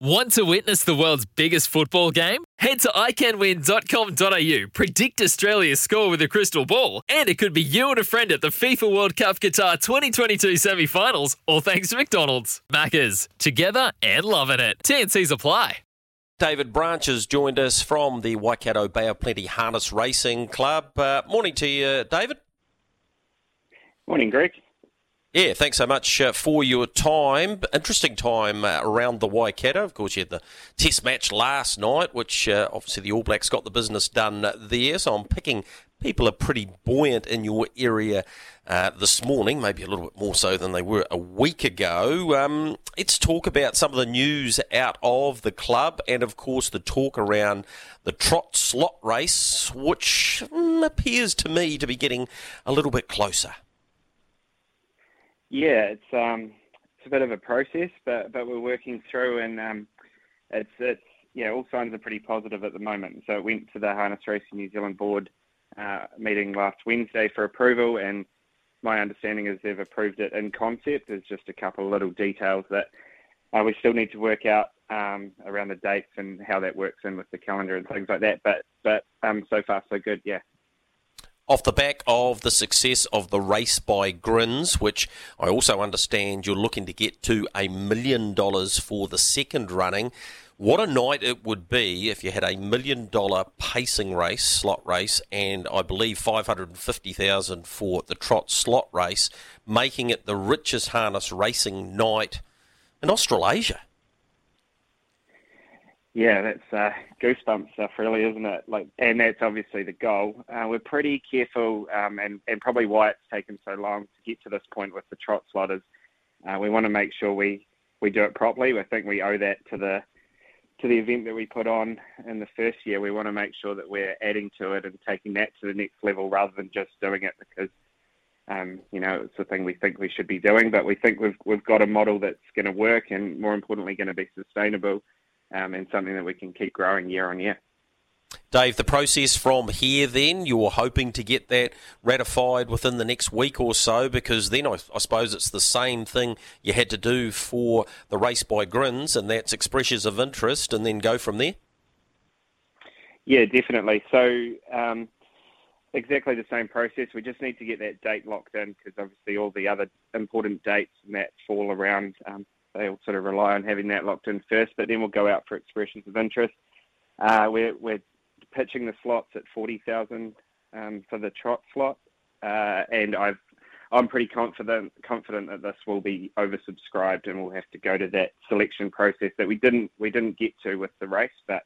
Want to witness the world's biggest football game? Head to iCanWin.com.au, predict Australia's score with a crystal ball, and it could be you and a friend at the FIFA World Cup Qatar 2022 semi finals, all thanks to McDonald's. Maccas, together and loving it. TNC's apply. David Branch has joined us from the Waikato Bay of Plenty Harness Racing Club. Uh, morning to you, David. Morning, Greg. Yeah, thanks so much uh, for your time. Interesting time uh, around the Waikato. Of course, you had the test match last night, which uh, obviously the All Blacks got the business done there. So I'm picking people are pretty buoyant in your area uh, this morning, maybe a little bit more so than they were a week ago. Um, let's talk about some of the news out of the club and, of course, the talk around the trot slot race, which mm, appears to me to be getting a little bit closer. Yeah, it's um, it's a bit of a process, but but we're working through, and um, it's it's yeah, all signs are pretty positive at the moment. So it went to the Harness Racing New Zealand board uh, meeting last Wednesday for approval, and my understanding is they've approved it in concept. There's just a couple of little details that uh, we still need to work out um, around the dates and how that works in with the calendar and things like that. But but um, so far so good. Yeah off the back of the success of the race by Grins, which I also understand you're looking to get to a million dollars for the second running. What a night it would be if you had a million dollar pacing race, slot race, and I believe 550,000 for the trot slot race, making it the richest harness racing night in Australasia. Yeah, that's uh, goosebumps stuff, really, isn't it? Like, and that's obviously the goal. Uh, we're pretty careful, um, and and probably why it's taken so long to get to this point with the trot slotters. Uh, we want to make sure we we do it properly. I think we owe that to the to the event that we put on in the first year. We want to make sure that we're adding to it and taking that to the next level rather than just doing it because um, you know, it's the thing we think we should be doing, but we think we've we've got a model that's going to work and more importantly going to be sustainable um, and something that we can keep growing year on year. Dave, the process from here then, you're hoping to get that ratified within the next week or so because then I, I, suppose it's the same thing you had to do for the race by grins and that's expressions of interest and then go from there? Yeah, definitely. So, um, exactly the same process. We just need to get that date locked in because obviously all the other important dates and that fall around um, they'll sort of rely on having that locked in first, but then we'll go out for expressions of interest. Uh, we're, we're pitching the slots at 40,000 um, for the trot slot, uh, and I've I'm pretty confident confident that this will be oversubscribed, and we'll have to go to that selection process that we didn't we didn't get to with the race, but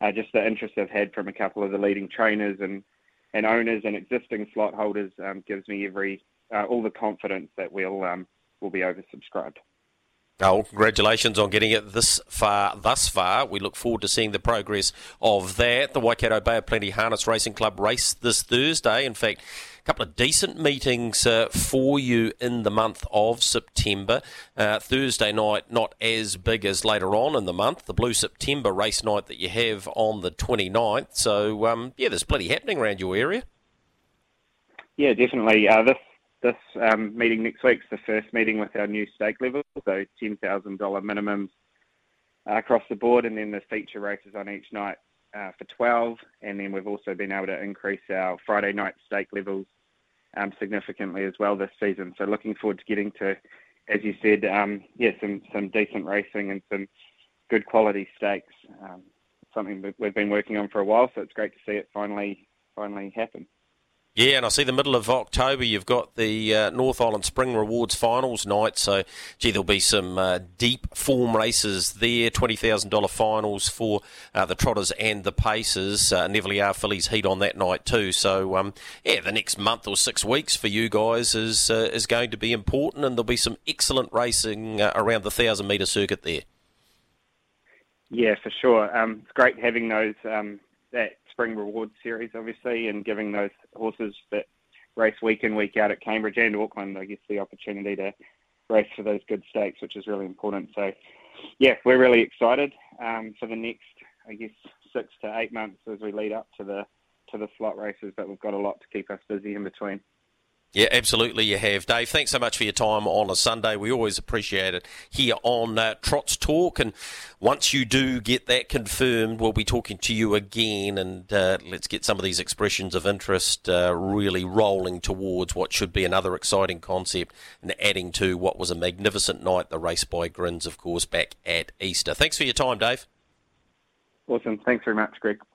uh, just the interest I've had from a couple of the leading trainers and and owners and existing slot holders um, gives me every uh, all the confidence that we'll um, will be oversubscribed. Oh, congratulations on getting it this far, thus far. We look forward to seeing the progress of that. The Waikato Bay of Plenty Harness Racing Club race this Thursday. In fact, a couple of decent meetings uh, for you in the month of September. Uh, Thursday night, not as big as later on in the month. The Blue September race night that you have on the 29th. So, um, yeah, there's plenty happening around your area. Yeah, definitely. Uh, this this um, meeting next week is the first meeting with our new stake level, so $10,000 minimums uh, across the board, and then the feature races on each night uh, for 12. And then we've also been able to increase our Friday night stake levels um, significantly as well this season. So looking forward to getting to, as you said, um, yeah, some some decent racing and some good quality stakes. Um, something we've been working on for a while, so it's great to see it finally finally happen. Yeah, and I see the middle of October you've got the uh, North Island Spring Rewards Finals night. So, gee, there'll be some uh, deep form races there. Twenty thousand dollar finals for uh, the Trotters and the Pacers. Uh, Neville fillies heat on that night too. So, um, yeah, the next month or six weeks for you guys is uh, is going to be important, and there'll be some excellent racing uh, around the thousand metre circuit there. Yeah, for sure. Um, it's great having those um, that spring reward series, obviously, and giving those horses that race week in week out at Cambridge and Auckland, I guess, the opportunity to race for those good stakes, which is really important. So, yeah, we're really excited um, for the next, I guess, six to eight months as we lead up to the to the slot races. But we've got a lot to keep us busy in between. Yeah, absolutely, you have. Dave, thanks so much for your time on a Sunday. We always appreciate it here on uh, Trots Talk. And once you do get that confirmed, we'll be talking to you again and uh, let's get some of these expressions of interest uh, really rolling towards what should be another exciting concept and adding to what was a magnificent night, the race by Grins, of course, back at Easter. Thanks for your time, Dave. Awesome. Thanks very much, Greg.